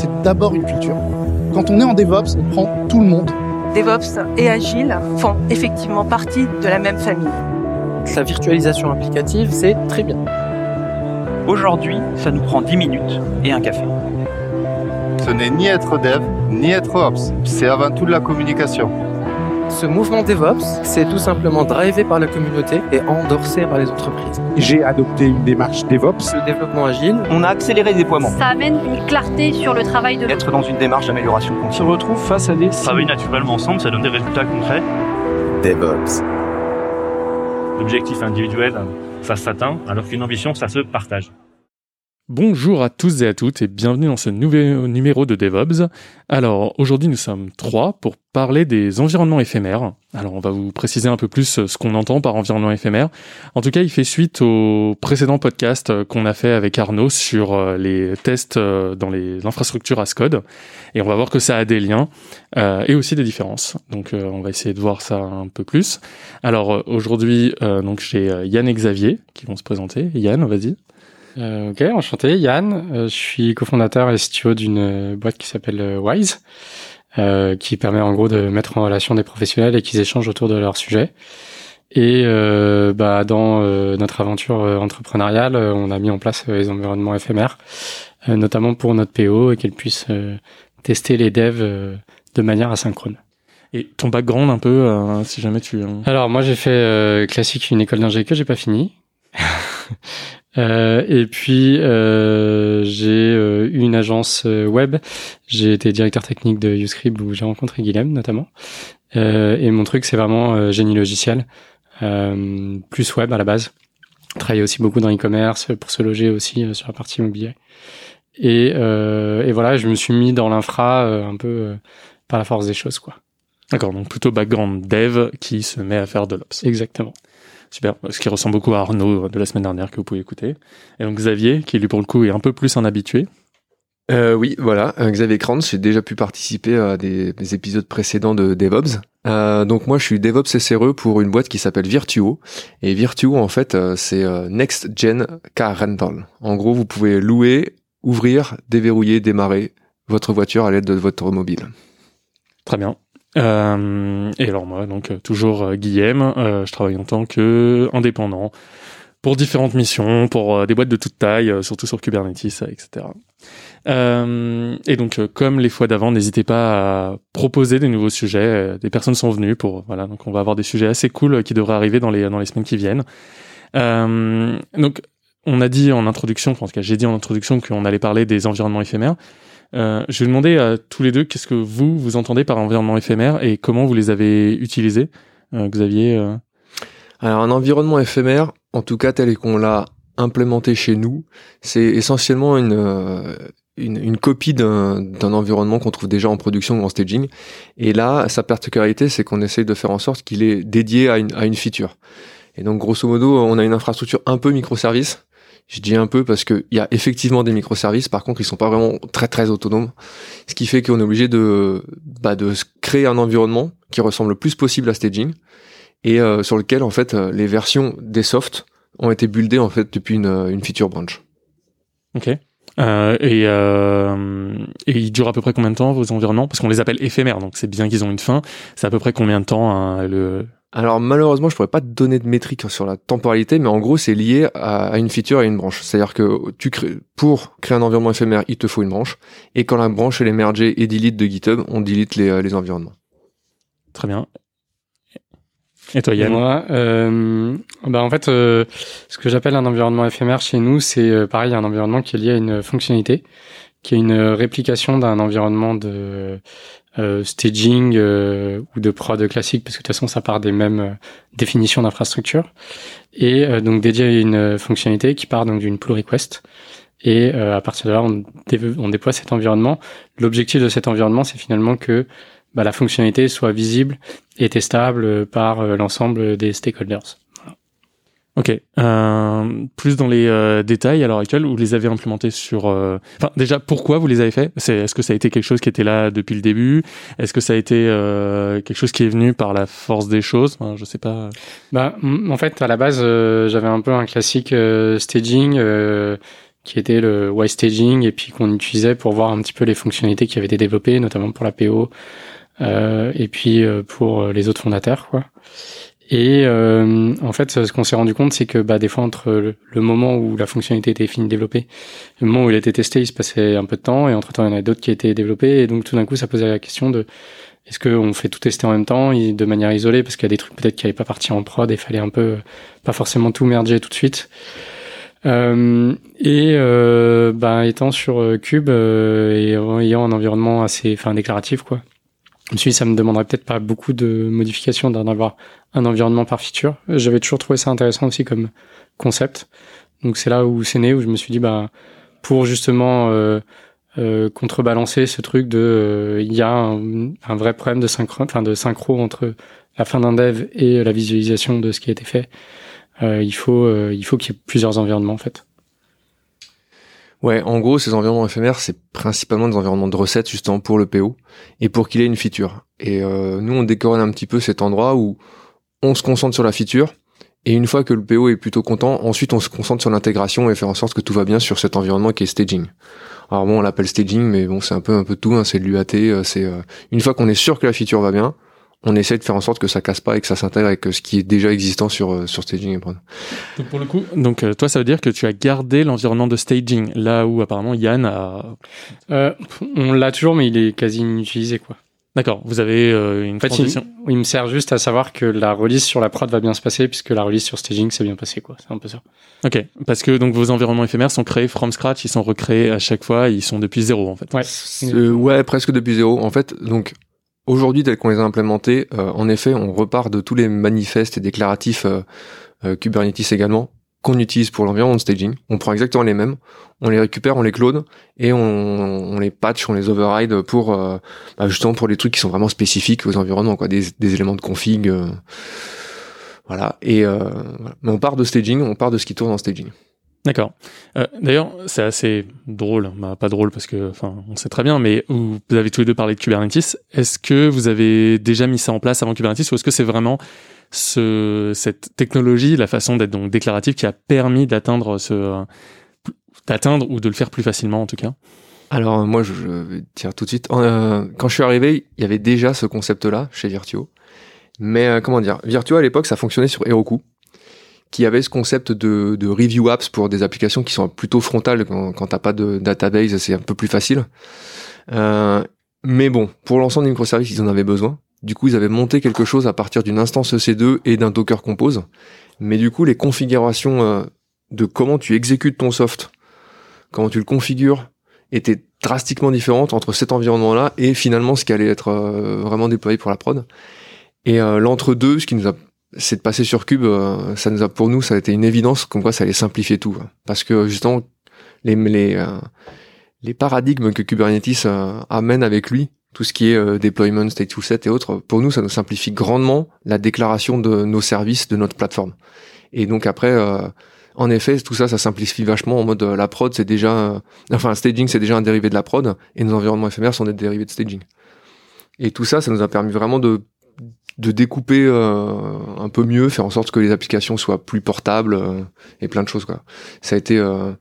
c'est d'abord une culture. Quand on est en DevOps, on prend tout le monde. DevOps et Agile font effectivement partie de la même famille. La virtualisation applicative, c'est très bien. Aujourd'hui, ça nous prend 10 minutes et un café. Ce n'est ni être dev, ni être ops. C'est avant tout de la communication. Ce mouvement DevOps, c'est tout simplement drivé par la communauté et endorsé par les entreprises. J'ai adopté une démarche DevOps. Le développement agile, On a accéléré le déploiement. Ça amène une clarté sur le travail de Être dans une démarche d'amélioration On se continue. retrouve face à des Travailler naturellement ensemble, ça donne des résultats concrets. DevOps. L'objectif individuel, ça s'atteint, alors qu'une ambition, ça se partage. Bonjour à tous et à toutes et bienvenue dans ce nouvel numéro de DevOps. Alors aujourd'hui nous sommes trois pour parler des environnements éphémères. Alors on va vous préciser un peu plus ce qu'on entend par environnement éphémère. En tout cas il fait suite au précédent podcast qu'on a fait avec Arnaud sur euh, les tests euh, dans les infrastructures Ascode et on va voir que ça a des liens euh, et aussi des différences. Donc euh, on va essayer de voir ça un peu plus. Alors euh, aujourd'hui euh, donc j'ai euh, Yann et Xavier qui vont se présenter. Yann vas-y. Euh, ok, enchanté, Yann. Euh, je suis cofondateur et CTO d'une euh, boîte qui s'appelle euh, Wise, euh, qui permet en gros de mettre en relation des professionnels et qu'ils échangent autour de leur sujet. Et euh, bah, dans notre aventure entrepreneuriale, on a mis en place les environnements éphémères, euh, notamment pour notre PO et qu'elle puisse tester les devs de manière asynchrone. Et ton background un peu, si jamais tu... Alors moi j'ai fait euh, classique une école d'ingé que j'ai pas fini. Euh, et puis euh, j'ai euh, eu une agence euh, web. J'ai été directeur technique de Uscribe où j'ai rencontré Guilhem notamment. Euh, et mon truc c'est vraiment génie logiciel, euh, plus web à la base. Travaillé aussi beaucoup dans e-commerce pour se loger aussi sur la partie immobilier. Et, euh, et voilà, je me suis mis dans l'infra un peu par la force des choses quoi. D'accord, donc plutôt background dev qui se met à faire de l'ops. Exactement. Super, ce qui ressemble beaucoup à Arnaud de la semaine dernière que vous pouvez écouter. Et donc Xavier, qui lui pour le coup est un peu plus un habitué. Euh, oui, voilà, euh, Xavier Kranz, j'ai déjà pu participer à des, des épisodes précédents de DevOps. Euh, donc moi, je suis DevOps SRE pour une boîte qui s'appelle Virtuo. Et Virtuo, en fait, euh, c'est euh, Next Gen Car Rental. En gros, vous pouvez louer, ouvrir, déverrouiller, démarrer votre voiture à l'aide de votre mobile. Très bien. Euh, et alors moi, donc euh, toujours euh, Guillaume, je travaille en tant que indépendant pour différentes missions, pour des boîtes de toute taille, surtout sur Kubernetes, etc. Et donc, comme les fois d'avant, n'hésitez pas à proposer des nouveaux sujets. des personnes sont venues pour voilà, donc on va avoir des sujets assez cool qui devraient arriver dans les dans les semaines qui viennent. Donc, on a dit en introduction, en tout cas, j'ai dit en introduction qu'on allait parler des environnements éphémères. Euh, je vais demander à tous les deux qu'est-ce que vous vous entendez par environnement éphémère et comment vous les avez utilisés. Euh, Xavier. euh, Alors un environnement éphémère, en tout cas tel qu'on l'a implémenté chez nous, c'est essentiellement une, euh, une, une copie d'un d'un environnement qu'on trouve déjà en production ou en staging. Et là, sa particularité, c'est qu'on essaye de faire en sorte qu'il est dédié à une, à une feature. Et donc grosso modo, on a une infrastructure un peu microservice. Je dis un peu parce qu'il y a effectivement des microservices, par contre ils sont pas vraiment très très autonomes, ce qui fait qu'on est obligé de, bah, de créer un environnement qui ressemble le plus possible à staging et euh, sur lequel en fait euh, les versions des softs ont été buildées en fait depuis une, euh, une feature branch. Ok. Euh, et, euh, et ils durent à peu près combien de temps vos environnements? Parce qu'on les appelle éphémères, donc c'est bien qu'ils ont une fin. C'est à peu près combien de temps hein, le Alors malheureusement je pourrais pas te donner de métrique sur la temporalité, mais en gros c'est lié à, à une feature et une branche. C'est-à-dire que tu crées, pour créer un environnement éphémère, il te faut une branche, et quand la branche elle est mergée et delete de GitHub, on delete les, euh, les environnements. Très bien. Et toi Yann? moi, euh, bah en fait, euh, ce que j'appelle un environnement éphémère chez nous, c'est euh, pareil, un environnement qui est lié à une fonctionnalité, qui est une réplication d'un environnement de euh, staging euh, ou de prod classique, parce que de toute façon, ça part des mêmes euh, définitions d'infrastructure, et donc dédié à une fonctionnalité qui part donc d'une pull request. Et à partir de là, on, dé- déploie cet environnement. L'objectif de cet environnement, c'est finalement que bah, la fonctionnalité soit visible et testable par l'ensemble des stakeholders. Ok. Euh, plus dans les euh, détails à l'heure actuelle, vous les avez implémentés sur. euh, Enfin, déjà, pourquoi vous les avez fait? C'est est-ce que ça a été quelque chose qui était là depuis le début? Est-ce que ça a été euh, quelque chose qui est venu par la force des choses? Enfin, Je sais pas. Bah, en fait, à la base, euh, j'avais un peu un classique euh, staging qui était le Y staging et puis qu'on utilisait pour voir un petit peu les fonctionnalités qui avaient été développées, notamment pour la PO et puis pour les autres fondateurs, quoi. Et euh, en fait, ce qu'on s'est rendu compte, c'est que bah, des fois, entre le, moment où la fonctionnalité était finie de développer, le moment où il était testé, il se passait un peu de temps, et entre-temps, il y en avait d'autres qui étaient développés, et donc tout d'un coup, ça posait la question de est-ce qu'on fait tout tester en même temps, de manière isolée, parce qu'il y a des trucs peut-être qui n'allaient pas partir en prod, et il fallait un peu, pas forcément tout merger tout de suite. Euh, et euh, bah, étant sur euh, Cube euh, et ayant un environnement assez, enfin déclaratif quoi, je me suis dit ça me demanderait peut-être pas beaucoup de modifications d'en avoir un environnement par feature. J'avais toujours trouvé ça intéressant aussi comme concept. Donc c'est là où c'est né où je me suis dit bah pour justement euh, euh, contrebalancer ce truc de il y a un, un, vrai problème de synchro, enfin de synchro entre la fin d'un dev et la visualisation de ce qui a été fait. Euh, il faut euh, il faut qu'il y ait plusieurs environnements en fait. Ouais, en gros, ces environnements éphémères, c'est principalement des environnements de recettes justement pour le PO et pour qu'il ait une feature. Et euh, nous, on décore un petit peu cet endroit où on se concentre sur la feature et une fois que le PO est plutôt content, ensuite on se concentre sur l'intégration et faire en sorte que tout va bien sur cet environnement qui est staging. Alors bon, on l'appelle staging, mais bon, c'est un peu un peu tout. Hein, c'est de l'UAT. C'est une fois qu'on est sûr que la feature va bien, on essaie de faire en sorte que ça casse pas et que ça s'intègre avec ce qui est déjà existant sur euh, sur staging et prod. Donc pour le coup, donc euh, toi ça veut dire que tu as gardé l'environnement de staging là où apparemment Yann a. Euh, on l'a toujours mais il est quasi inutilisé quoi. D'accord, vous avez euh, une en fait, transition. Il, il, me sert juste à savoir que la release sur la prod va bien se passer puisque la release sur staging s'est bien passé quoi. C'est un peu ça. Ok, parce que donc vos environnements éphémères sont créés from scratch, ils sont recréés à chaque fois, ils sont depuis zéro en fait. Ouais. ouais, presque depuis zéro. En fait, donc Aujourd'hui, tel qu'on les a implémentés, euh, en effet, on repart de tous les manifestes et déclaratifs euh, euh, Kubernetes également qu'on utilise pour l'environnement de staging. On prend exactement les mêmes, on les récupère, on les clone et on, on les patch, on les override pour bah justement pour les trucs qui sont vraiment spécifiques aux environnements, quoi, des, des éléments de config. voilà. Et voilà. mais on part de staging, on part de ce qui tourne en staging. D'accord. Euh, D'ailleurs, c'est assez drôle, bah, pas drôle parce que, enfin, on sait très bien, mais vous avez tous les deux parlé de Kubernetes. Est-ce que vous avez déjà mis ça en place avant Kubernetes ou est-ce que c'est vraiment ce, cette technologie, la façon d'être donc déclarative, qui a permis d'atteindre ce, d'atteindre ou de le faire plus facilement en tout cas? Alors moi, je, vais dire tout de suite, euh, quand je suis arrivé, il y avait déjà ce concept-là chez Virtuo. Mais euh, comment dire, Virtuo à l'époque, ça fonctionnait sur Heroku qui avait ce concept de, review apps pour des applications qui sont plutôt frontales quand, quand t'as pas de database, c'est un peu plus facile. Euh, mais bon, pour l'ensemble des microservices, ils en avaient besoin. Du coup, ils avaient monté quelque chose à partir d'une instance EC2 et d'un Docker Compose. Mais du coup, les configurations euh, de comment tu exécutes ton soft, comment tu le configures, étaient drastiquement différentes entre cet environnement-là et finalement ce qui allait être euh, vraiment déployé pour la prod. Et l'entre-deux, ce qui nous a c'est de passer sur Cube, euh, ça nous a pour nous ça a été une évidence comme quoi ça allait simplifier tout, hein. parce que justement les les euh, les paradigmes que Kubernetes euh, amène avec lui, tout ce qui est deployment, stateful set et autres, pour nous ça nous simplifie grandement la déclaration de nos services, de notre plateforme. Et donc après, en effet, tout ça ça simplifie vachement en mode la prod c'est déjà, enfin staging c'est déjà un dérivé de la prod et nos environnements éphémères sont des dérivés de staging. Et tout ça, ça nous a permis vraiment de de découper euh, un peu mieux, faire en sorte que les applications soient plus portables euh, et plein de choses quoi. Ça a été euh,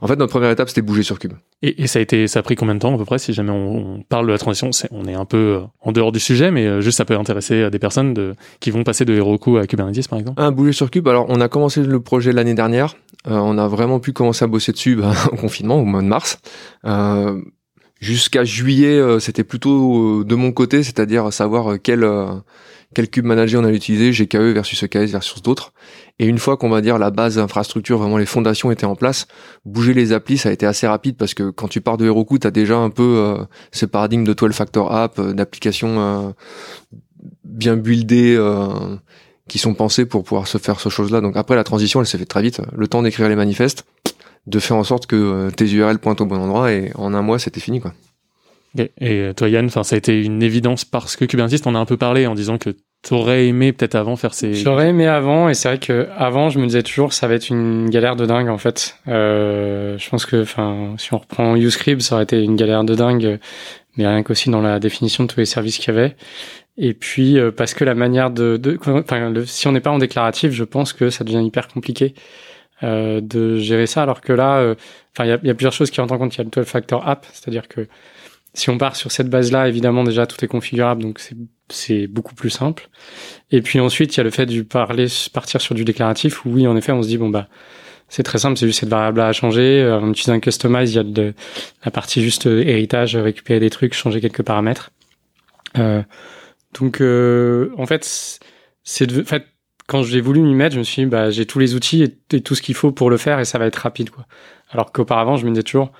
en fait notre première étape c'était bouger sur Cube. Et, et, ça a été ça a pris combien de temps à peu près si jamais on, parle de la transition, c'est on est un peu en dehors du sujet mais juste ça peut intéresser des personnes de qui vont passer de Heroku à Kubernetes par exemple. Un bouger sur Cube. Alors on a commencé le projet l'année dernière, on a vraiment pu commencer à bosser dessus bah, au confinement au mois de mars. Jusqu'à juillet, c'était plutôt de mon côté, c'est-à-dire savoir quel quel cube manager on allait utiliser, GKE versus EKS versus d'autres. Et une fois qu'on va dire la base infrastructure, vraiment les fondations étaient en place, bouger les applis, ça a été assez rapide parce que quand tu pars de Heroku, tu as déjà un peu euh, ce paradigme de 12 factor app, euh, d'applications euh, bien buildées qui sont pensées pour pouvoir se faire ce chose-là. Donc après la transition, elle s'est fait très vite. Le temps d'écrire les manifestes, de faire en sorte que tes URL pointent au bon endroit et en un mois, c'était fini quoi. Et toi Yann, enfin ça a été une évidence parce que Kubernetes, on a un peu parlé en disant que tu aurais aimé peut-être avant faire ces. J'aurais aimé avant et c'est vrai que avant je me disais toujours ça va être une galère de dingue en fait. Euh, je pense que enfin si on reprend UseScript ça aurait été une galère de dingue, mais rien qu'aussi dans la définition de tous les services qu'il y avait. Et puis euh, parce que la manière de, de enfin si on n'est pas en déclaratif, je pense que ça devient hyper compliqué. Euh, de gérer ça. Alors que là, euh, enfin, il y a, y a, plusieurs choses qui rentrent en compte. Il y a le 12 factor app, c'est-à-dire que si on part sur cette base-là, évidemment, déjà, tout est configurable, donc c'est beaucoup plus simple. Et puis ensuite, il y a le fait de parler, partir sur du déclaratif, où oui, en effet, on se dit, bon, bah, c'est très simple, c'est juste cette variable-là à changer. Euh, en utilisant customize, il y a de, la partie juste héritage, récupérer des trucs, changer quelques paramètres. Euh, donc, euh, en fait, c'est en fait, quand j'ai voulu m'y mettre, je me suis dit, bah, j'ai tous les outils et, tout ce qu'il faut pour le faire et ça va être rapide, quoi. Alors qu'auparavant, je me disais toujours,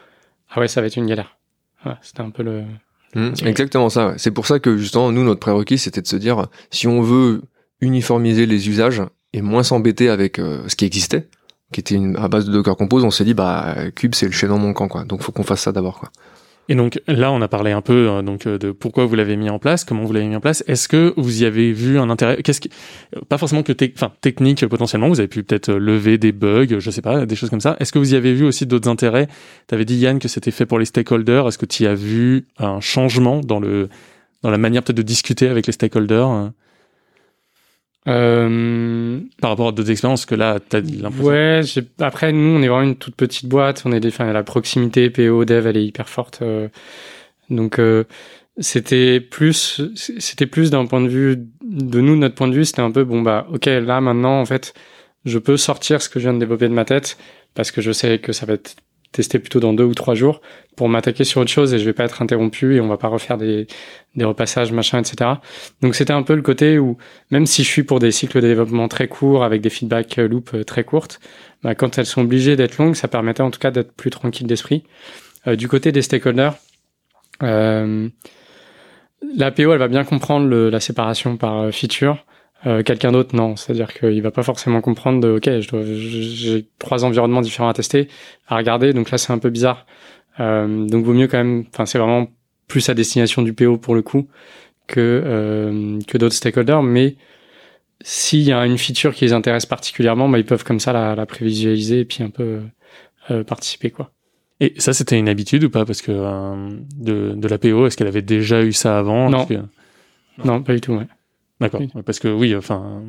ah ouais, ça va être une galère. c'était un peu le. Mmh, exactement ça. Ouais. C'est pour ça que justement, nous, notre prérequis, c'était de se dire, si on veut uniformiser les usages et moins s'embêter avec euh, ce qui existait, qui était une, à base de Docker Compose, on s'est dit, bah, Cube, c'est le chaînon manquant, quoi. Donc, faut qu'on fasse ça d'abord, quoi. Et donc là, on a parlé un peu euh, donc euh, de pourquoi vous l'avez mis en place, comment vous l'avez mis en place. Est-ce que vous y avez vu un intérêt? Qu'est-ce qui, pas forcément que enfin technique potentiellement, vous avez pu peut-être euh, lever des bugs, je sais pas, des choses comme ça. Est-ce que vous y avez vu aussi d'autres intérêts? Tu avais dit Yann que c'était fait pour les stakeholders. Est-ce que tu y as vu un changement dans le dans la manière peut-être de discuter avec les stakeholders euh... Par rapport à d'autres expériences que là, t'as l'impression. Ouais, après nous, on est vraiment une toute petite boîte. On est des, enfin, la proximité PO Dev, elle est hyper forte. Euh... donc euh, c'était plus, c'était plus d'un point de vue de nous, notre point de vue, c'était un peu bon bah, ok, là maintenant en fait, je peux sortir ce que je viens de développer de ma tête parce que je sais que ça va être tester plutôt dans deux ou trois jours pour m'attaquer sur autre chose et je vais pas être interrompu et on va pas refaire des, repassages, machin, etc. Donc c'était un peu le côté où, même si je suis pour des cycles de développement très courts avec des feedback loop euh, très courtes, bah, quand elles sont obligées d'être longues, ça permettait en tout cas d'être plus tranquille d'esprit. Euh, du côté des stakeholders, euh, la PO, elle va bien comprendre la séparation par euh, feature. Euh, quelqu'un d'autre, non. C'est-à-dire qu'il va pas forcément comprendre de, ok, j'ai trois environnements différents à tester, à regarder, donc là c'est un peu bizarre. Euh, donc vaut mieux quand même, enfin c'est vraiment plus à destination du PO pour le coup que euh, que d'autres stakeholders, mais s'il y a une feature qui les intéresse particulièrement, bah, ils peuvent comme ça la, la prévisualiser et puis un peu euh, participer quoi. Et ça, c'était une habitude ou pas? Parce que euh, de, de la PO, est-ce qu'elle avait déjà eu ça avant? Non. non. pas du tout. Ouais. D'accord. Parce que oui, enfin,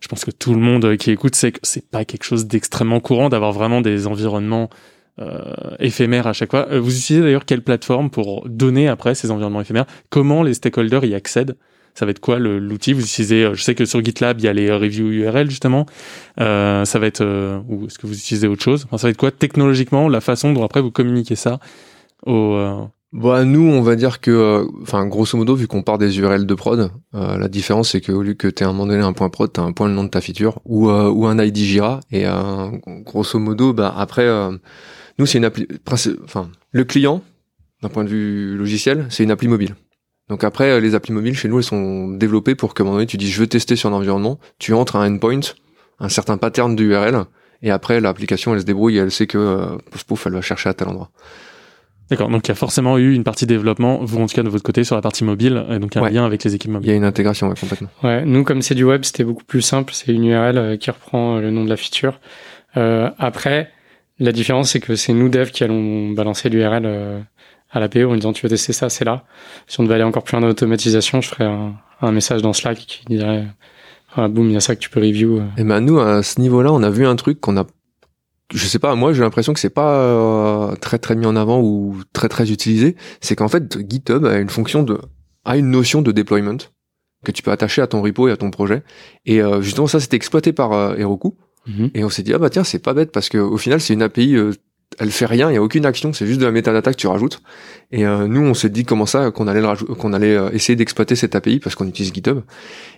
je pense que tout le monde qui écoute sait que c'est pas quelque chose d'extrêmement courant d'avoir vraiment des environnements euh, éphémères à chaque fois. Euh, vous utilisez d'ailleurs quelle plateforme pour donner après ces environnements éphémères? Comment les stakeholders y accèdent? Ça va être quoi l'outil? Vous utilisez, euh, je sais que sur GitLab il y a les reviews URL justement. Euh, ça va être, euh, ou est-ce que vous utilisez autre chose? Enfin, Ça va être quoi technologiquement la façon dont après vous communiquez ça au, bah nous, on va dire que, euh, enfin, grosso modo, vu qu'on part des URL de prod, euh, la différence c'est qu'au lieu que tu aies à un moment donné un point prod, tu as un point le nom de ta feature ou euh, ou un ID Jira et grosso modo, bah après, nous c'est une appli, enfin, le client d'un point de vue logiciel, c'est une appli mobile. Donc après, les applis mobiles chez nous, elles sont développées pour qu'à un moment donné, tu dis je veux tester sur un environnement, tu entres un endpoint, un certain pattern d'URL, et après l'application elle se débrouille, et elle sait que pouf pouf, elle va chercher à tel endroit. D'accord, donc il y a forcément eu une partie développement, vous en tout cas de votre côté, sur la partie mobile, et donc un lien avec les équipes mobiles. Il y a une intégration, ouais, complètement. Ouais, nous comme c'est du web, c'était beaucoup plus simple, c'est une URL euh, qui reprend euh, le nom de la feature. Euh, après, la différence c'est que c'est nous devs qui allons balancer l'URL euh, à l'APO en disant tu veux tester ça, c'est là. Si on devait aller encore plus loin dans l'automatisation, je ferais un, un, message dans Slack qui dirait ah, boum, il y a ça que tu peux review. Et ben nous, à ce niveau-là, on a vu un truc qu'on a je sais pas, moi j'ai l'impression que c'est pas euh, très très mis en avant ou très très utilisé. C'est qu'en fait GitHub a une fonction de a une notion de deployment que tu peux attacher à ton repo et à ton projet. Et euh, justement ça c'était exploité par euh, Heroku. Mhm. Et on s'est dit ah bah tiens c'est pas bête parce que au final c'est une API elle fait rien, il y a aucune action, c'est juste de la metadata que tu rajoutes. Et nous, on s'est dit comment ça qu'on allait qu'on allait essayer d'exploiter cette API parce qu'on utilise GitHub.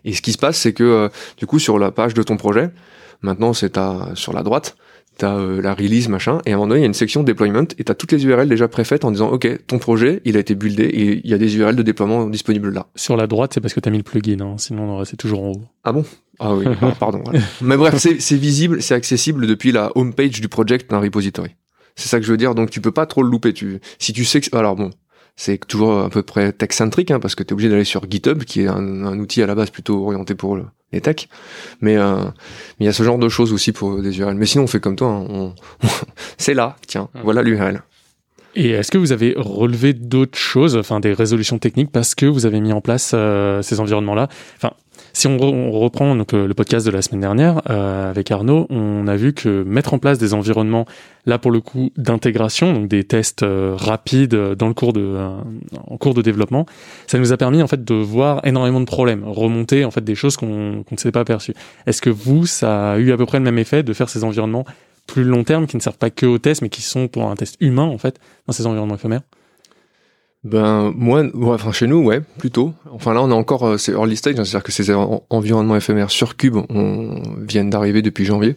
Et ce qui se passe, c'est que du coup sur la page de ton projet, maintenant c'est à sur la droite, t'as euh, la release machin et à un moment donné il y a une section deployment et t'as toutes les URL déjà préfaites en disant ok ton projet il a été buildé et il y a des URL de déploiement disponibles là. Sur la droite c'est parce que t'as mis le plugin hein, sinon c'est toujours en haut. Ah bon? Ah oui ah, pardon mais bref c'est visible c'est accessible depuis la homepage du project d'un repository. C'est ça que je veux dire donc tu peux pas trop le louper tu si tu sais que alors bon c'est toujours à peu près tech-centrique, hein, parce que tu es obligé d'aller sur GitHub, qui est un, un, outil à la base plutôt orienté pour le, les techs. Mais euh, il y a ce genre de choses aussi pour des URL. Mais sinon, on fait comme toi, hein, on, c'est là, tiens, voilà l'URL. Et est-ce que vous avez relevé d'autres choses, enfin des résolutions techniques, parce que vous avez mis en place euh, ces environnements-là? Enfin, Si on, re- on reprend donc euh, le podcast de la semaine dernière euh, avec Arnaud, on a vu que mettre en place des environnements, là pour le coup d'intégration, donc des tests euh, rapides dans le cours de en cours de développement, ça nous a permis en fait de voir énormément de problèmes, remonter en fait des choses qu'on ne s'était pas aperçues. Est-ce que vous, ça a eu à peu près le même effet de faire ces environnements plus long terme qui ne servent pas que au test, mais qui sont pour un test humain en fait dans ces environnements éphémères? Ben moi, ouais, enfin chez nous, ouais, plutôt. Enfin là, on est encore, euh, c'est early stage, hein, c'est-à-dire que ces en- environnements éphémères sur Cube on, viennent d'arriver depuis janvier.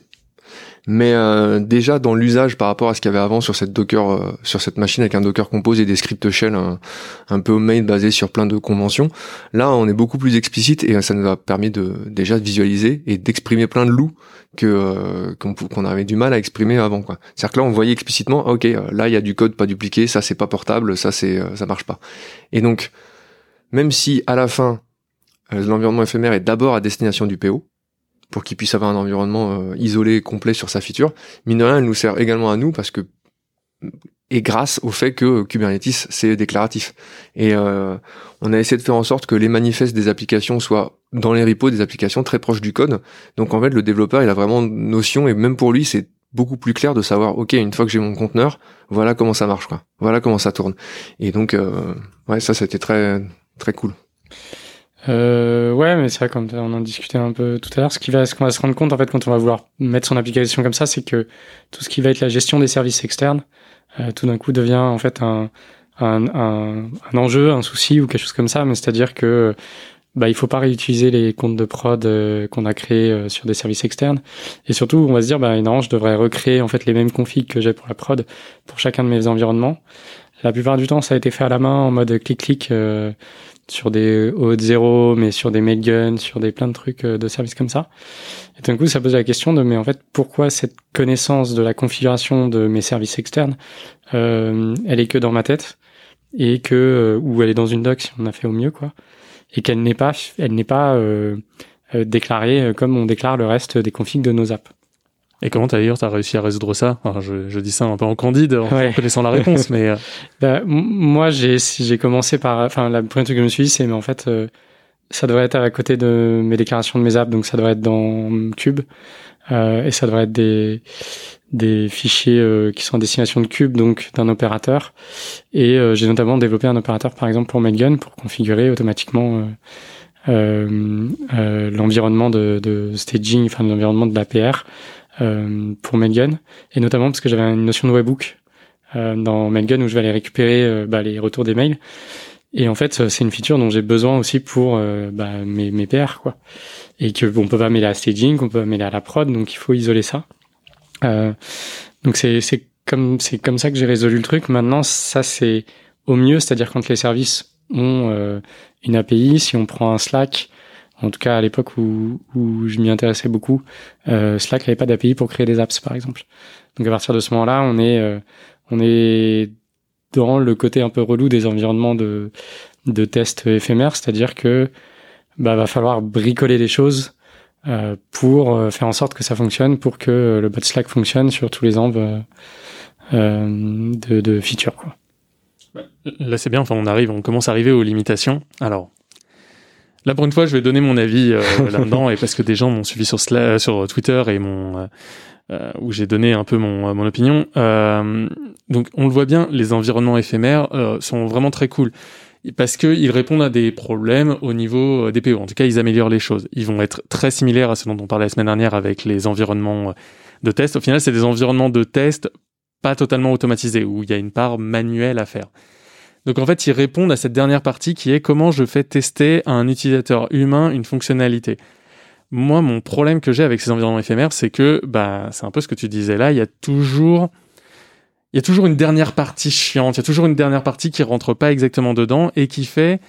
Mais euh, déjà dans l'usage par rapport à ce qu'il y avait avant sur cette Docker, euh, sur cette machine avec un Docker Compose et des scripts shell un, peu homemade basés sur plein de conventions, là on est beaucoup plus explicite et ça nous a permis de déjà de visualiser et d'exprimer plein de loups que euh, qu'on qu'on avait du mal à exprimer avant quoi. C'est-à-dire que là on voyait explicitement, ah, ok, euh, là il y a du code pas dupliqué, ça c'est pas portable, ça c'est euh, ça marche pas. Et donc même si à la fin l'environnement éphémère est d'abord à destination du PO pour qu'il puisse avoir un environnement euh, isolé complet sur sa feature, mine de elle nous sert également à nous parce que et grâce au fait que Kubernetes c'est déclaratif. Et euh, on a essayé de faire en sorte que les manifestes des applications soient dans les repos des applications très proches du code. Donc en fait le développeur il a vraiment notion et même pour lui c'est beaucoup plus clair de savoir ok une fois que j'ai mon conteneur voilà comment ça marche quoi voilà comment ça tourne et donc euh, ouais ça c'était très très cool Euh, ouais, mais c'est vrai, comme on en discutait un peu tout à l'heure, ce qui va, ce qu'on va se rendre compte, en fait, quand on va vouloir mettre son application comme ça, c'est que tout ce qui va être la gestion des services externes, euh, tout d'un coup devient, en fait, un, un, un, enjeu, un souci ou quelque chose comme ça, mais c'est-à-dire que, bah, il faut pas réutiliser les comptes de prod euh, qu'on a créés euh, sur des services externes. Et surtout, on va se dire, bah, non, je devrais recréer, en fait, les mêmes configs que j'ai pour la prod pour chacun de mes environnements. La plupart du temps, ça a été fait à la main en mode clic-clic, euh, sur des hautes zéro, mais sur des mailguns, sur des plein de trucs euh, de services comme ça. Et d'un coup, ça pose la question de, mais en fait, pourquoi cette connaissance de la configuration de mes services externes, euh, elle est que dans ma tête et que ou elle est dans une doc si on a fait au mieux, quoi, et qu'elle n'est pas, elle n'est pas déclarée comme on déclare le reste des configs de nos apps. Et comment d'ailleurs t'as réussi à résoudre ça? Enfin, je, je dis ça un peu en candide en Ouais. connaissant la réponse, mais euh, Bah, moi, j'ai j'ai commencé par, enfin, la première truc que je me suis dit, c'est mais en fait, euh, ça devrait être à côté de mes déclarations de mes apps, donc ça devrait être dans Cube, euh, et ça devrait être des des fichiers euh, qui sont en destination de Cube, donc d'un opérateur. Et euh, j'ai notamment développé un opérateur, par exemple, pour Mailgun, pour configurer automatiquement euh, l'environnement de, de staging, enfin l'environnement de l'APR pour Mailgun, et notamment parce que j'avais une notion de webhook euh, dans Mailgun où je vais aller récupérer euh, bah, les retours des mails. Et en fait, euh, c'est une feature dont j'ai besoin aussi pour euh, bah, mes, mes PR, quoi. Et que on peut pas mêler à staging, qu'on peut pas mêler à la prod, donc il faut isoler ça. Euh, donc c'est c'est comme c'est comme ça que j'ai résolu le truc. Maintenant, ça c'est au mieux, c'est-à-dire quand les services ont euh, une API, si on prend un Slack, en tout cas à l'époque où, où je m'y intéressais beaucoup, euh, Slack n'avait pas d'API pour créer des apps, par exemple. Donc à partir de ce moment-là, on est euh, on est dans le côté un peu relou des environnements de, de tests éphémères, c'est-à-dire que bah, va falloir bricoler des choses euh, pour euh, faire en sorte que ça fonctionne, pour que euh, le bot Slack fonctionne sur tous les euh, euh, de, de features. Quoi. là c'est bien. Enfin, on arrive, on commence à arriver aux limitations. Alors. Là, pour une fois, je vais donner mon avis euh, là-dedans, et parce que des gens m'ont suivi sur, sur Twitter et euh, euh, où j'ai donné un peu mon, mon opinion. Euh, donc, on le voit bien, les environnements éphémères euh, sont vraiment très cool parce qu'ils répondent à des problèmes au niveau euh, des PO. En tout cas, ils améliorent les choses. Ils vont être très similaires à ce dont on parlait la semaine dernière avec les environnements euh, de test. Au final, c'est des environnements de test pas totalement automatisés, où il y a une part manuelle à faire. Donc en fait, ils répondent à cette dernière partie qui est comment je fais tester à un utilisateur humain une fonctionnalité. Moi, mon problème que j'ai avec ces environnements éphémères, c'est que, bah, c'est un peu ce que tu disais là, il y a toujours, il y a toujours une dernière partie chiante, il y a toujours une dernière partie qui rentre pas exactement dedans et qui fait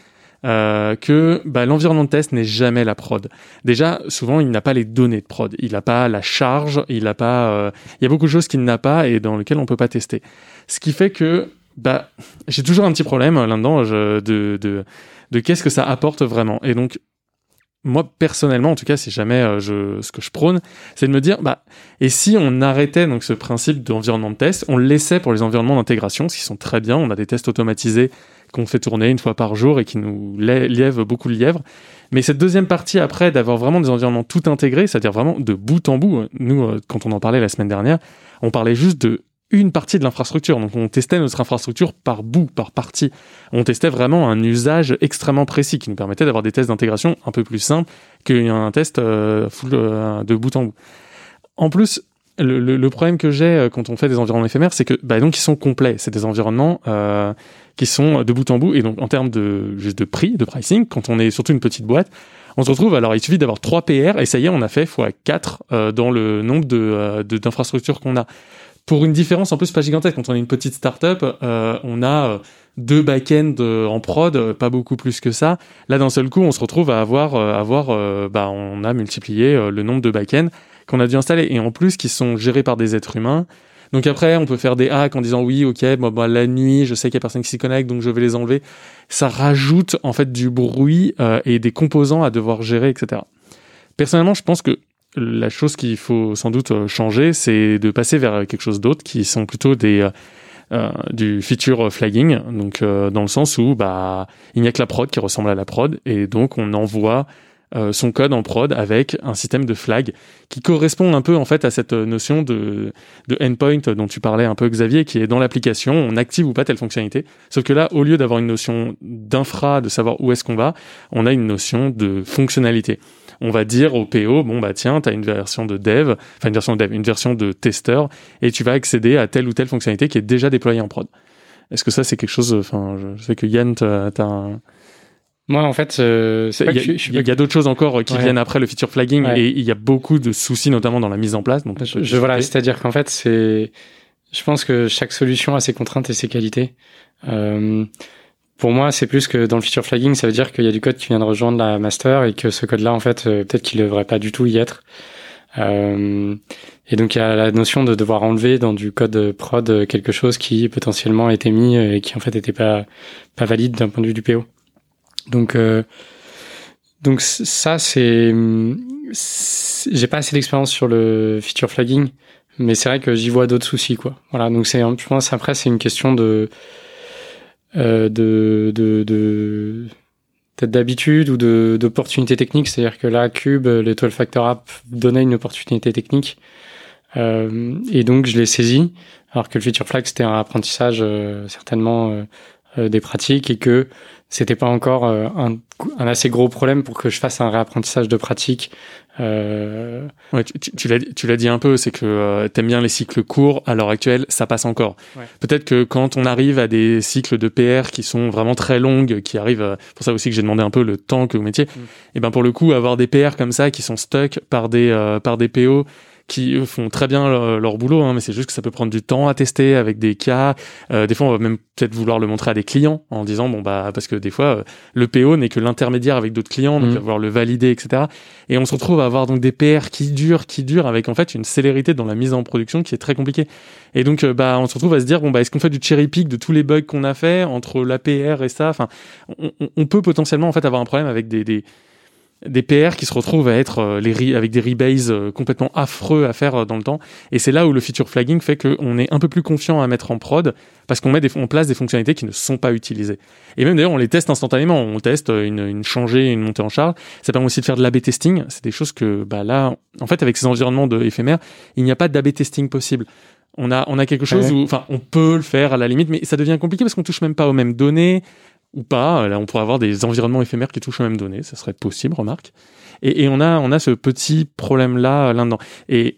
euh, que bah, l'environnement de test n'est jamais la prod. Déjà, souvent, il n'a pas les données de prod, il n'a pas la charge, il n'a pas, euh, il y a beaucoup de choses qu'il n'a pas et dans lesquelles on peut pas tester. Ce qui fait que bah, j'ai toujours un petit problème là-dedans je- de, de, de qu'est-ce que ça apporte vraiment. Et donc, moi, personnellement, en tout cas, si jamais euh, ce que je prône, c'est de me dire, bah, et si on arrêtait donc ce principe d'environnement de test, on le laissait pour les environnements d'intégration, ce qui sont très bien, on a des tests automatisés qu'on fait tourner une fois par jour et qui nous lièvent beaucoup de lièvres. Mais cette deuxième partie après d'avoir vraiment des environnements tout intégrés, c'est-à-dire vraiment de bout en bout, nous euh, quand on en parlait la semaine dernière, on parlait juste de une partie de l'infrastructure. Donc on testait notre infrastructure par bout, par partie. On testait vraiment un usage extrêmement précis qui nous permettait d'avoir des tests d'intégration un peu plus simples qu'un test euh, euh, de bout en bout. En plus, le, problème que j'ai euh, quand on fait des environnements éphémères, c'est que bah, donc ils sont complets. C'est des environnements qui sont de bout en bout et donc en termes de juste de prix, de pricing, quand on est surtout une petite boîte, on se retrouve alors il suffit d'avoir 3 PR et ça y est, on a fait x4 euh, dans le nombre de d'infrastructures qu'on a. Pour une différence en plus pas gigantesque, quand on est une petite startup, euh, on a deux back-ends en prod, pas beaucoup plus que ça. Là, d'un seul coup, on se retrouve à avoir, avoir bah, on a multiplié le nombre de back-ends qu'on a dû installer et en plus qui sont gérés par des êtres humains. Donc après, on peut faire des hacks en disant oui, ok, bon, bah, la nuit, je sais qu'il y a personne qui s'y connecte, donc je vais les enlever. Ça rajoute en fait du bruit euh, et des composants à devoir gérer, etc. Personnellement, je pense que la chose qu'il faut sans doute euh, changer, c'est de passer vers quelque chose d'autre, qui sont plutôt des euh, du feature flagging, donc dans le sens où bah il n'y a que la prod qui ressemble à la prod et donc on envoie euh, son code en prod avec un système de flag qui correspond un peu en fait à cette notion de, de endpoint dont tu parlais un peu Xavier, qui est dans l'application, on active ou pas telle fonctionnalité. Sauf que là, au lieu d'avoir une notion d'infra, de savoir où est-ce qu'on va, on a une notion de fonctionnalité. On va dire au PO, bon bah tiens, tu as une version de dev, enfin une version de dev, une version de testeur, et tu vas accéder à telle ou telle fonctionnalité qui est déjà déployée en prod. Est-ce que ça c'est quelque chose, enfin je sais que Yann, tu as un moi, en fait, euh, il y a, d'autres choses encore qui viennent après le feature flagging et il y a beaucoup de soucis, notamment dans la mise en place. Donc, je, voilà, c'est-à-dire qu'en fait, c'est, je pense que chaque solution a ses contraintes et ses qualités. Euh, pour moi, c'est plus que dans le feature flagging, ça veut dire qu'il y a du code qui vient de rejoindre la master et que ce code-là, en fait, euh, peut-être qu'il ne devrait pas du tout y être. Euh, et donc il y a la notion de devoir enlever dans du code prod quelque chose qui potentiellement été mis et qui en fait n'était pas pas valide d'un point de vue du PO. Donc, euh, donc ça, c'est, j'ai pas assez d'expérience sur le feature flagging, mais c'est vrai que j'y vois d'autres soucis, quoi. Voilà, donc c'est, je pense après c'est une question de, de, de, de peut-être d'habitude ou de d'opportunité technique, c'est-à-dire que là, Cube, le 12 Factor App donnait une opportunité technique, euh, et donc je l'ai saisi, alors que le feature flag c'était un apprentissage euh, certainement euh, euh, des pratiques et que c'était pas encore euh, un, un, assez gros problème pour que je fasse un réapprentissage de pratique. Euh... Ouais, tu, tu, tu l'as dit un peu, c'est que euh, t'aimes bien les cycles courts. À l'heure actuelle, ça passe encore. Ouais. Peut-être que quand on arrive à des cycles de PR qui sont vraiment très longues, qui arrivent, pour ça aussi que j'ai demandé un peu le temps que vous mettiez. Mm. Et ben pour le coup, avoir des PR comme ça qui sont stuck par des euh, par des PO qui eux, font très bien leur, boulot, hein, mais c'est juste que ça peut prendre du temps à tester avec des cas. Euh, des fois, on va même peut-être vouloir le montrer à des clients en disant bon bah parce que des fois euh, le PO n'est que l'intermédiaire avec d'autres clients, donc mmh. vouloir le valider, etc. Et on se retrouve à avoir donc des PR qui durent, qui durent avec en fait une célérité dans la mise en production qui est très compliquée. Et donc euh, bah on se retrouve à se dire bon bah est-ce qu'on fait du cherry pick de tous les bugs qu'on a fait entre l'APR et ça? Enfin, on, on, peut potentiellement en fait avoir un problème avec des, des des PR qui se retrouvent à être euh, les avec des rebases euh, complètement affreux à faire euh, dans le temps. Et c'est là où le feature flagging fait qu'on est un peu plus confiant à mettre en prod parce qu'on met des, en place des fonctionnalités qui ne sont pas utilisées. Et même d'ailleurs, on les teste instantanément. On teste une, une changée, une montée en charge. Ça permet aussi de faire de l'AB testing. C'est des choses que, bah là, en fait, avec ces environnements de éphémères, il n'y a pas d'AB testing possible. On a, on a quelque chose où, enfin, on peut le faire à la limite, mais ça devient compliqué parce qu'on touche même pas aux mêmes données ou pas. Là, on pourrait avoir des environnements éphémères qui touchent aux mêmes données. Ça serait possible, remarque. Et, on a, ce petit problème-là là-dedans. Et,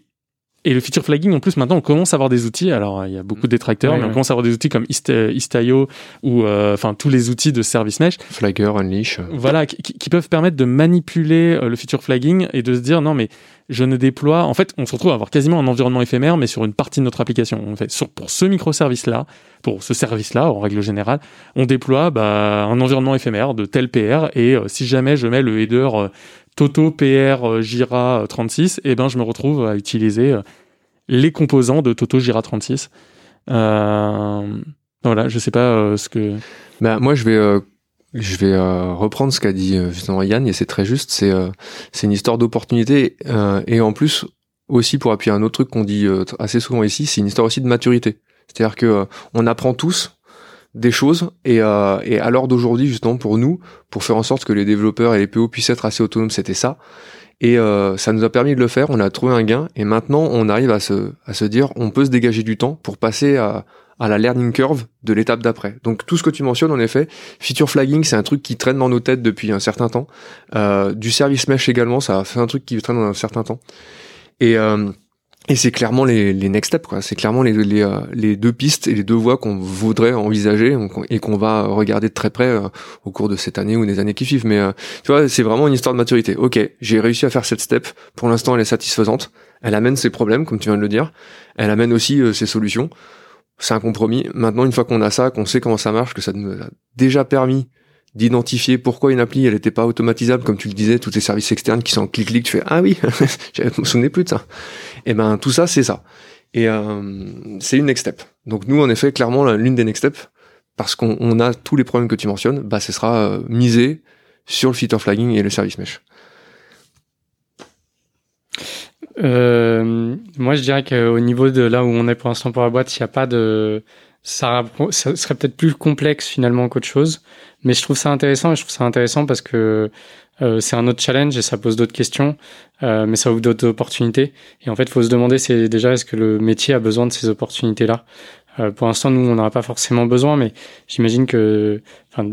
et le feature flagging, en plus, maintenant, on commence à avoir des outils. Alors, il y a beaucoup de détracteurs, mais on commence à avoir des outils comme Istio ou, euh, enfin, tous les outils de service mesh. Flagger, Unleash. Voilà, qui, qui, peuvent permettre de manipuler euh, le feature flagging et de se dire, non, mais je ne déploie. En fait, on se retrouve à avoir quasiment un environnement éphémère, mais sur une partie de notre application. En fait, sur, pour ce microservice-là, pour ce service-là, en règle générale, on déploie bah, un environnement éphémère de tel PR. Et euh, si jamais je mets le header Toto PR euh, Jira 36, et ben je me retrouve à utiliser les composants de Toto Jira 36. voilà, je sais pas ce que. Bah, moi, je vais je vais euh, reprendre ce qu'a dit euh, justement Yann, et c'est très juste, c'est euh, c'est une histoire d'opportunité, et en plus, aussi pour appuyer un autre truc qu'on dit assez souvent ici, c'est une histoire aussi de maturité. C'est-à-dire que on apprend tous, des choses et, euh, et à l'heure d'aujourd'hui justement pour nous pour faire en sorte que les développeurs et les PO puissent être assez autonomes c'était ça et euh, ça nous a permis de le faire on a trouvé un gain et maintenant on arrive à se à se dire on peut se dégager du temps pour passer à à la learning curve de l'étape d'après. Donc tout ce que tu mentionnes en effet, feature flagging, c'est un truc qui traîne dans nos têtes depuis un certain temps. Euh, du service mesh également, ça fait un truc qui traîne dans un certain temps. Et euh, et c'est clairement les, les next steps, quoi. C'est clairement les, les, euh, les, deux pistes et les deux voies qu'on voudrait envisager et qu'on va regarder de très près euh, au cours de cette année ou des années qui suivent. Mais euh, tu vois, c'est vraiment une histoire de maturité. Ok, j'ai réussi à faire cette step. Pour l'instant, elle est satisfaisante. Elle amène ses problèmes, comme tu viens de le dire. Elle amène aussi ses solutions. C'est un compromis. Maintenant, une fois qu'on a ça, qu'on sait comment ça marche, que ça nous a déjà permis d'identifier pourquoi une appli elle n'était pas automatisable. Comme tu le disais tous les services externes qui sont en clic clic tu fais ah oui je me souvenais plus de ça. Et ben tout ça c'est ça. Et euh, c'est une next step. Donc nous en effet clairement l'une des next steps parce qu'on a tous les problèmes que tu mentionnes bah ce sera euh, misé sur le feature flagging et le service mesh. Euh, moi je dirais qu'au niveau de là où on est pour l'instant pour la boîte il n'y a pas de ça, ça serait peut-être plus complexe finalement qu'autre chose mais je trouve ça intéressant et je trouve ça intéressant parce que euh, c'est un autre challenge et ça pose d'autres questions, euh, mais ça ouvre d'autres opportunités. Et en fait, il faut se demander, c'est déjà est-ce que le métier a besoin de ces opportunités-là? Euh, Pour l'instant, nous, on n'en a pas forcément besoin, mais j'imagine que,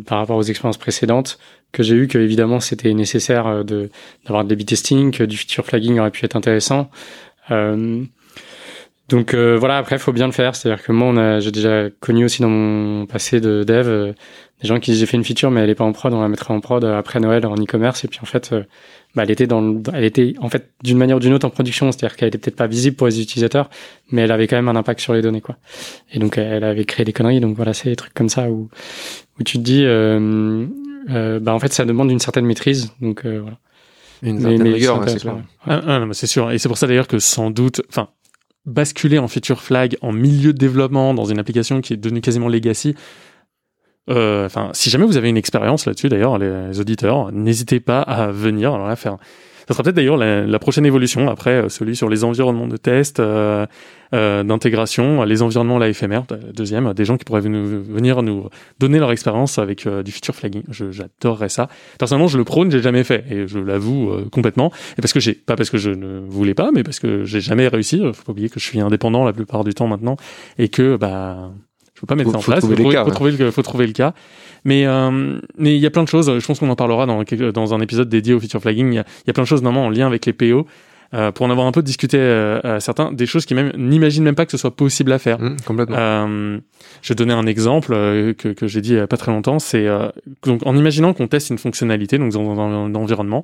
par rapport aux expériences précédentes que j'ai eues, que évidemment c'était nécessaire euh, de d'avoir de l'A-B testing, que du feature flagging aurait pu être intéressant. Euh, donc euh, voilà, après, il faut bien le faire. C'est-à-dire que moi, on a, j'ai déjà connu aussi dans mon passé de dev euh, des gens qui disaient j'ai fait une feature, mais elle est pas en prod, on la mettra en prod après Noël en e-commerce. Et puis en fait, euh, bah, elle était dans, elle était en fait d'une manière ou d'une autre en production, c'est-à-dire qu'elle était peut-être pas visible pour les utilisateurs, mais elle avait quand même un impact sur les données, quoi. Et donc elle avait créé des conneries. Donc voilà, c'est des trucs comme ça où où tu te dis, bah en fait, ça demande une certaine maîtrise. Donc voilà. Une certaine rigueur, c'est clair. Ah, ah, c'est sûr. Et c'est pour ça d'ailleurs que sans doute, enfin, basculer en feature flag en milieu de développement dans une application qui est devenue quasiment legacy. Euh, enfin, si jamais vous avez une expérience là-dessus, d'ailleurs, les auditeurs, n'hésitez pas à venir alors là faire ça sera peut-être d'ailleurs la, prochaine évolution après euh, celui sur les environnements de test, euh, euh, d'intégration, les environnements la FMR, deuxième, des gens qui pourraient venir nous donner leur expérience avec du feature flagging. J'adorerais ça. Personnellement, je le prône, j'ai jamais fait et je l'avoue complètement. Et parce que j'ai pas parce que je ne voulais pas, mais parce que j'ai jamais réussi. Faut pas oublier que je suis indépendant la plupart du temps maintenant et que bah je peux pas mettre ça en place. Trouver faut, faut, trouver le, faut trouver le cas. Mais euh, mais il y a plein de choses. Je pense qu'on en parlera dans dans un épisode dédié au feature flagging. Il y a, il y a plein de choses normalement en lien avec les PO. Euh, pour en avoir un peu discuté euh, certains, des choses qui même n'imaginent même pas que ce soit possible à faire. Mmh, complètement. Euh, je vais donner un exemple euh, que, que j'ai dit il y a pas très longtemps. C'est donc en imaginant qu'on teste une fonctionnalité donc dans un environnement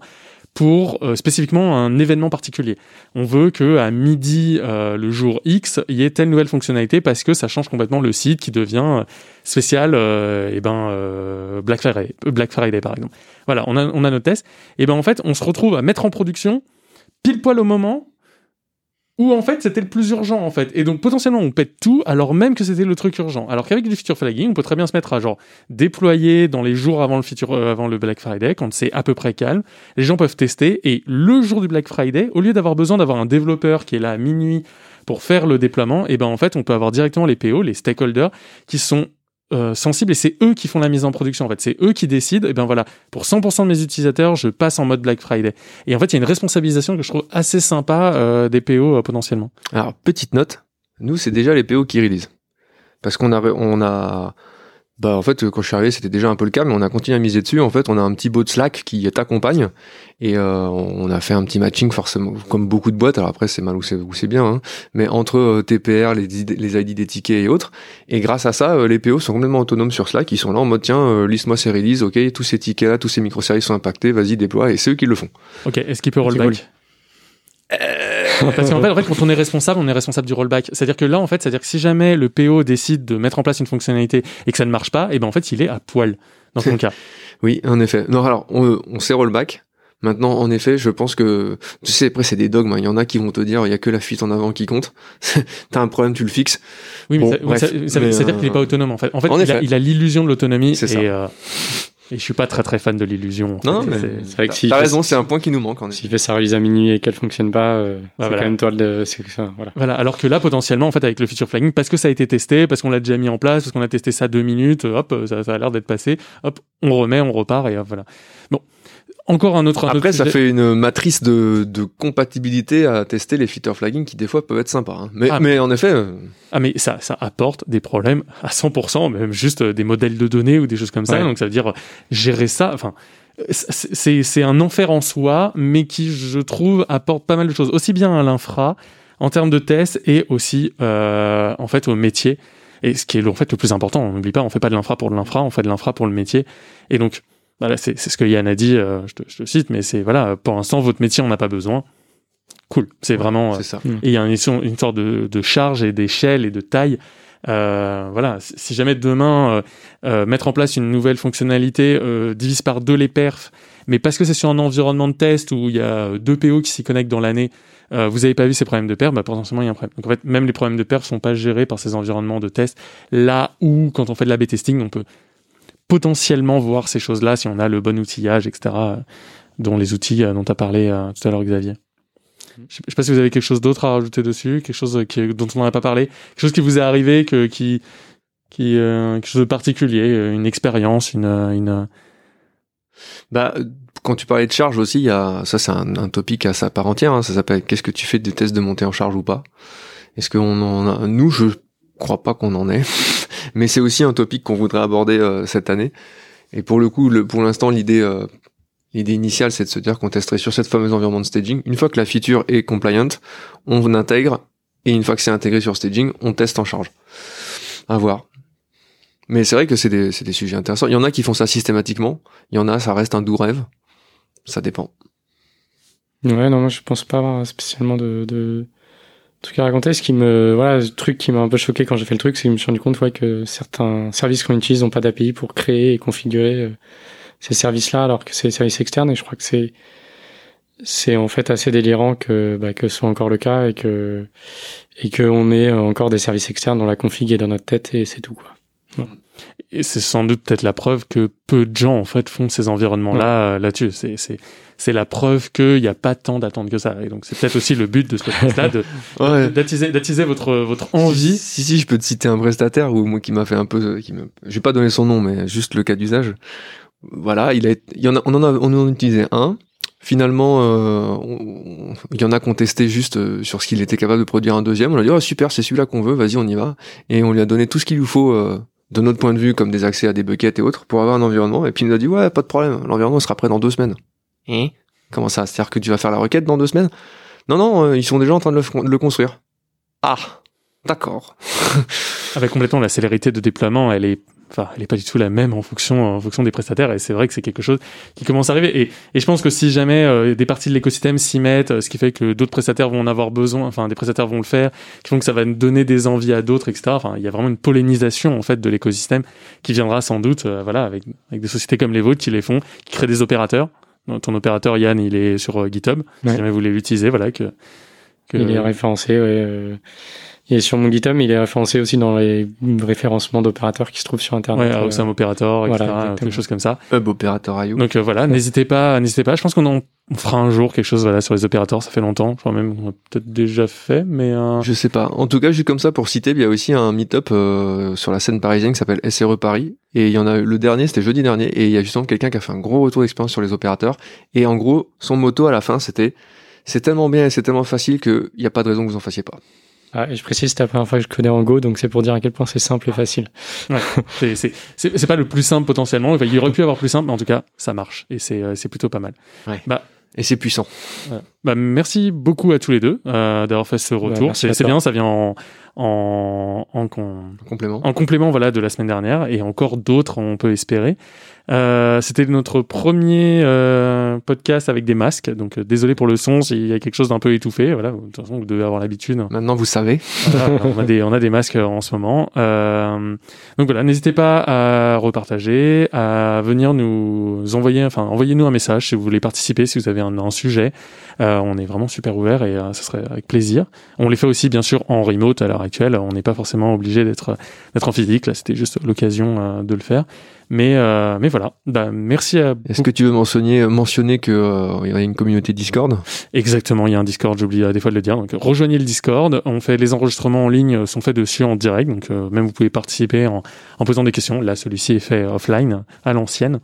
pour euh, spécifiquement un événement particulier. On veut que à midi euh, le jour X, il y ait telle nouvelle fonctionnalité parce que ça change complètement le site qui devient euh, spécial et ben Black Friday, Black Friday par exemple. Voilà, on a on a notre test et ben en fait, on se retrouve à mettre en production pile poil au moment où en fait c'était le plus urgent en fait. Et donc potentiellement on pète tout alors même que c'était le truc urgent. Alors qu'avec du feature flagging on peut très bien se mettre à genre déployer dans les jours avant le feature euh, avant le Black Friday quand c'est à peu près calme. Les gens peuvent tester. Et le jour du Black Friday au lieu d'avoir besoin d'avoir un développeur qui est là à minuit pour faire le déploiement et ben en fait on peut avoir directement les PO les stakeholders qui sont euh, sensibles et c'est eux qui font la mise en production en fait. C'est eux qui décident. Et ben voilà. Pour 100% de mes utilisateurs je passe en mode Black Friday. Et en fait il y a une responsabilisation que je trouve assez sympa euh, des PO euh, potentiellement. Alors petite note. Nous c'est déjà les PO qui release parce qu'on a on a bah en fait quand je suis arrivé c'était déjà un peu le cas mais on a continué à miser dessus. En fait on a un petit bot Slack qui t'accompagne. Et euh, on a fait un petit matching forcément comme beaucoup de boîtes. Alors après c'est mal ou c'est c'est bien hein, mais entre euh, TPR les les ID des tickets et autres. Et grâce à ça euh, les PO sont complètement autonomes sur Slack. Ils sont là en mode tiens euh, liste-moi ces releases. Ok tous ces tickets là tous ces microservices sont impactés. Vas-y déploie. Et c'est eux qui le font. Ok est-ce qu'il peut rollback? parce qu'en fait, en fait, quand on est responsable, on est responsable du rollback. C'est-à-dire que là, en fait, c'est-à-dire que si jamais le PO décide de mettre en place une fonctionnalité et que ça ne marche pas, et eh ben en fait, il est à poil dans ton cas. Oui, en effet. Non, alors on, on sait rollback. Maintenant, en effet, je pense que tu sais, après c'est des dogmes. hein. Il y en a qui vont te dire, il y a que la fuite en avant qui compte. T'as un problème, tu le fixes. Oui, mais Bon, ça- bref. ça, ça veut Mais, c'est-à-dire qu'il est euh, pas autonome en fait. En fait, en il, a, effet. il a l'illusion de l'autonomie C'est ça. euh, Et je suis pas très très fan de l'illusion. Non, fait. mais C'est- C'est vrai que s'il T'as raison, c'est un point qui nous manque. S'il fait sa release à minuit et qu'elle fonctionne pas, euh, c'est voilà. quand même toi le. c'est que ça, voilà. Voilà, alors que là, potentiellement, en fait, avec le feature flagging, parce que ça a été testé, parce qu'on l'a déjà mis en place, parce qu'on a testé ça deux minutes, euh, hop, euh, ça, ça a l'air d'être passé, hop, on remet, on repart, et hop, voilà. Bon. Encore un autre. un Après, autre ça sujet. fait une matrice de, de compatibilité à tester les feature flagging qui des fois peuvent être sympas. hein. Mais, Ah, mais en effet, euh, Ah, mais ça, ça apporte des problèmes à 100%, même juste euh, des modèles de données ou des choses comme ça. Ouais. Donc, ça veut dire euh, gérer ça. Enfin, c'est c'est- c'est un enfer en soi, mais qui, je trouve, apporte pas mal de choses. Aussi bien à l'infra, en termes de tests, et aussi, euh, en fait, au métier. Et ce qui est, en fait, le plus important, on n'oublie pas, on fait pas de l'infra pour de l'infra, on fait de l'infra pour le métier. Et donc, voilà, c'est c'est ce que Yann a dit, euh, je, te, je te cite, mais c'est, voilà, pour l'instant, votre métier, on n'a pas besoin. Cool. C'est vraiment, euh, c'est ça. et il y a une, une sorte de, de charge et d'échelle et de taille. Euh, voilà, si jamais demain euh, euh, mettre en place une nouvelle fonctionnalité euh, divise par deux les perfs, mais parce que c'est sur un environnement de test où il y a deux PO qui s'y connectent dans l'année, euh, vous n'avez pas vu ces problèmes de perf, bah potentiellement il y a un problème. Donc en fait, même les problèmes de perf sont pas gérés par ces environnements de test. Là où, quand on fait de la B-testing, on peut potentiellement voir ces choses-là si on a le bon outillage, etc. euh, dont les outils euh, dont tu as parlé euh, tout à l'heure, Xavier. Je sais je sais pas si vous avez quelque chose d'autre à rajouter dessus, quelque chose qui, dont on n'a pas parlé, quelque chose qui vous est arrivé, que, qui, qui, euh, quelque chose de particulier, euh, une expérience, une, euh, une. Bah, quand tu parlais de charge aussi, il y a, ça c'est un, un topic à sa part entière. hein. ça s'appelle qu'est-ce que tu fais des tests de montée en charge ou pas? Est-ce qu'on en a Nous, je crois pas qu'on en ait, mais c'est aussi un topic qu'on voudrait aborder euh, cette année. Et pour le coup, le, pour l'instant, l'idée, euh, initiale, c'est de se dire qu'on testerait sur cette fameuse environnement de staging. Une fois que la feature est compliant, on intègre, et une fois que c'est intégré sur staging, on teste en charge. À voir. Mais c'est vrai que c'est des, des sujets intéressants. Il y en a qui font ça systématiquement. Il y en a, ça reste un doux rêve. Ça dépend. Ouais, non, moi je pense pas spécialement de, de trucs à raconter. Ce qui me, voilà, le truc qui m'a un peu choqué quand j'ai fait le truc, c'est que je me suis rendu compte ouais, que certains services qu'on utilise n'ont pas d'API pour créer et configurer euh, ces services-là, alors que c'est des services externes. Et je crois que c'est c'est en fait assez délirant que bah, que ce soit encore le cas et que et que on ait encore des services externes dont la config est dans notre tête et c'est tout quoi. Et c'est sans doute peut-être la preuve que peu de gens en fait font ces environnements-là euh, là-dessus. C'est c'est c'est la preuve qu'il n'y a pas tant d'attente que ça. Et donc c'est peut-être aussi le but de ce podcast-là de Ouais. d'attiser d'attiser votre votre envie. Si, si, je peux te citer un prestataire ou moi qui m'a fait un peu, qui me, je vais pas donner son nom, mais juste le cas d'usage. Voilà, il a, il y en a, on en a, on en a utilisé un. Finalement, euh, on- il y en a qui ont testé juste euh, sur ce qu'il était capable de produire un deuxième. On a dit, oh super, c'est celui-là qu'on veut, vas-y, on y va. Et on lui a donné tout ce qu'il lui faut, euh, de notre point de vue, comme des accès à des buckets et autres, pour avoir un environnement. Et puis il nous a dit, ouais, pas de problème, l'environnement sera prêt dans deux semaines. Et? Comment ça? C'est-à-dire que tu vas faire la requête dans deux semaines? Non, non, euh, ils sont déjà en train de le, de le construire. Ah, d'accord. Avec complètement la célérité de déploiement, elle est enfin, elle est pas du tout la même en fonction en fonction des prestataires. Et c'est vrai que c'est quelque chose qui commence à arriver. Et, et je pense que si jamais euh, des parties de l'écosystème s'y mettent, euh, ce qui fait que d'autres prestataires vont en avoir besoin, enfin des prestataires vont le faire, qui font que ça va donner des envies à d'autres, etc. Enfin, il y a vraiment une pollinisation en fait de l'écosystème qui viendra sans doute, euh, voilà, avec avec des sociétés comme les vôtres qui les font, qui créent des opérateurs. Ton opérateur Yann, il est sur euh, GitHub. Si jamais vous voulez l'utiliser, voilà que. que- Il est référencé, ouais. Est sur mon GitHub, il est référencé aussi dans les référencements d'opérateurs qui se trouvent sur Internet. Ouais, euh, Awesome Operator, etc. voilà, exactement. choses comme ça. Hub opérateur IO. Donc euh, voilà, n'hésitez pas, n'hésitez pas. Je pense qu'on en on fera un jour quelque chose voilà sur les opérateurs. Ça fait longtemps. Je crois même qu'on a peut-être déjà fait, mais euh, Je sais pas. En tout cas, juste comme ça pour citer, il y a aussi un meet-up euh, sur la scène parisienne qui s'appelle SRE Paris. Et il y en a eu le dernier, c'était jeudi dernier, et il y a justement quelqu'un qui a fait un gros retour d'expérience sur les opérateurs. Et en gros, son motto à la fin, c'était c'est tellement bien et c'est tellement facile qu'il n'y a pas de raison que vous en fassiez pas. Ah, et je précise, c'est la première fois que je connais en Go, donc c'est pour dire à quel point c'est simple et facile. ouais, c'est pas le plus simple potentiellement. Enfin, il aurait pu avoir plus simple, mais en tout cas, ça marche et c'est euh, plutôt pas mal. Ouais. Bah Et c'est puissant. Bah, merci beaucoup à tous les deux euh, d'avoir fait ce retour. merci à c'est bien, ça vient en, en, en, con- Complément. en complément voilà, de la semaine dernière et encore d'autres, on peut espérer. Euh, C'était notre premier, euh, un podcast avec des masques, donc euh, désolé pour le son s'il y a quelque chose d'un peu étouffé. Voilà, de toute façon, vous devez avoir l'habitude. Maintenant, vous savez. Voilà, on, a des, on a des masques en ce moment. Euh, donc voilà, n'hésitez pas à repartager, à venir nous envoyer, enfin, envoyez-nous un message si vous voulez participer, si vous avez un, un sujet. Euh, on est vraiment super ouvert et euh, ça serait avec plaisir. On les fait aussi, bien sûr, en remote à l'heure actuelle. On n'est pas forcément obligé d'être d'être en physique. Là, c'était juste l'occasion euh, de le faire. Mais euh, mais voilà. Bah, merci à. Est-ce que tu veux mentionner mentionner que euh, il y a une communauté Discord? Exactement, il y a un Discord, j'oublie des fois de le dire. Donc rejoignez le Discord. On fait les enregistrements en ligne sont faits dessus en direct, donc euh, même vous pouvez participer en, en posant des questions. Là, celui-ci est fait offline à l'ancienne.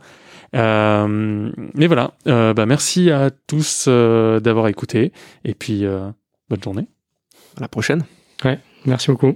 Euh, mais voilà, euh, bah, merci à tous euh, d'avoir écouté et puis euh, bonne journée. À la prochaine. Ouais, merci beaucoup.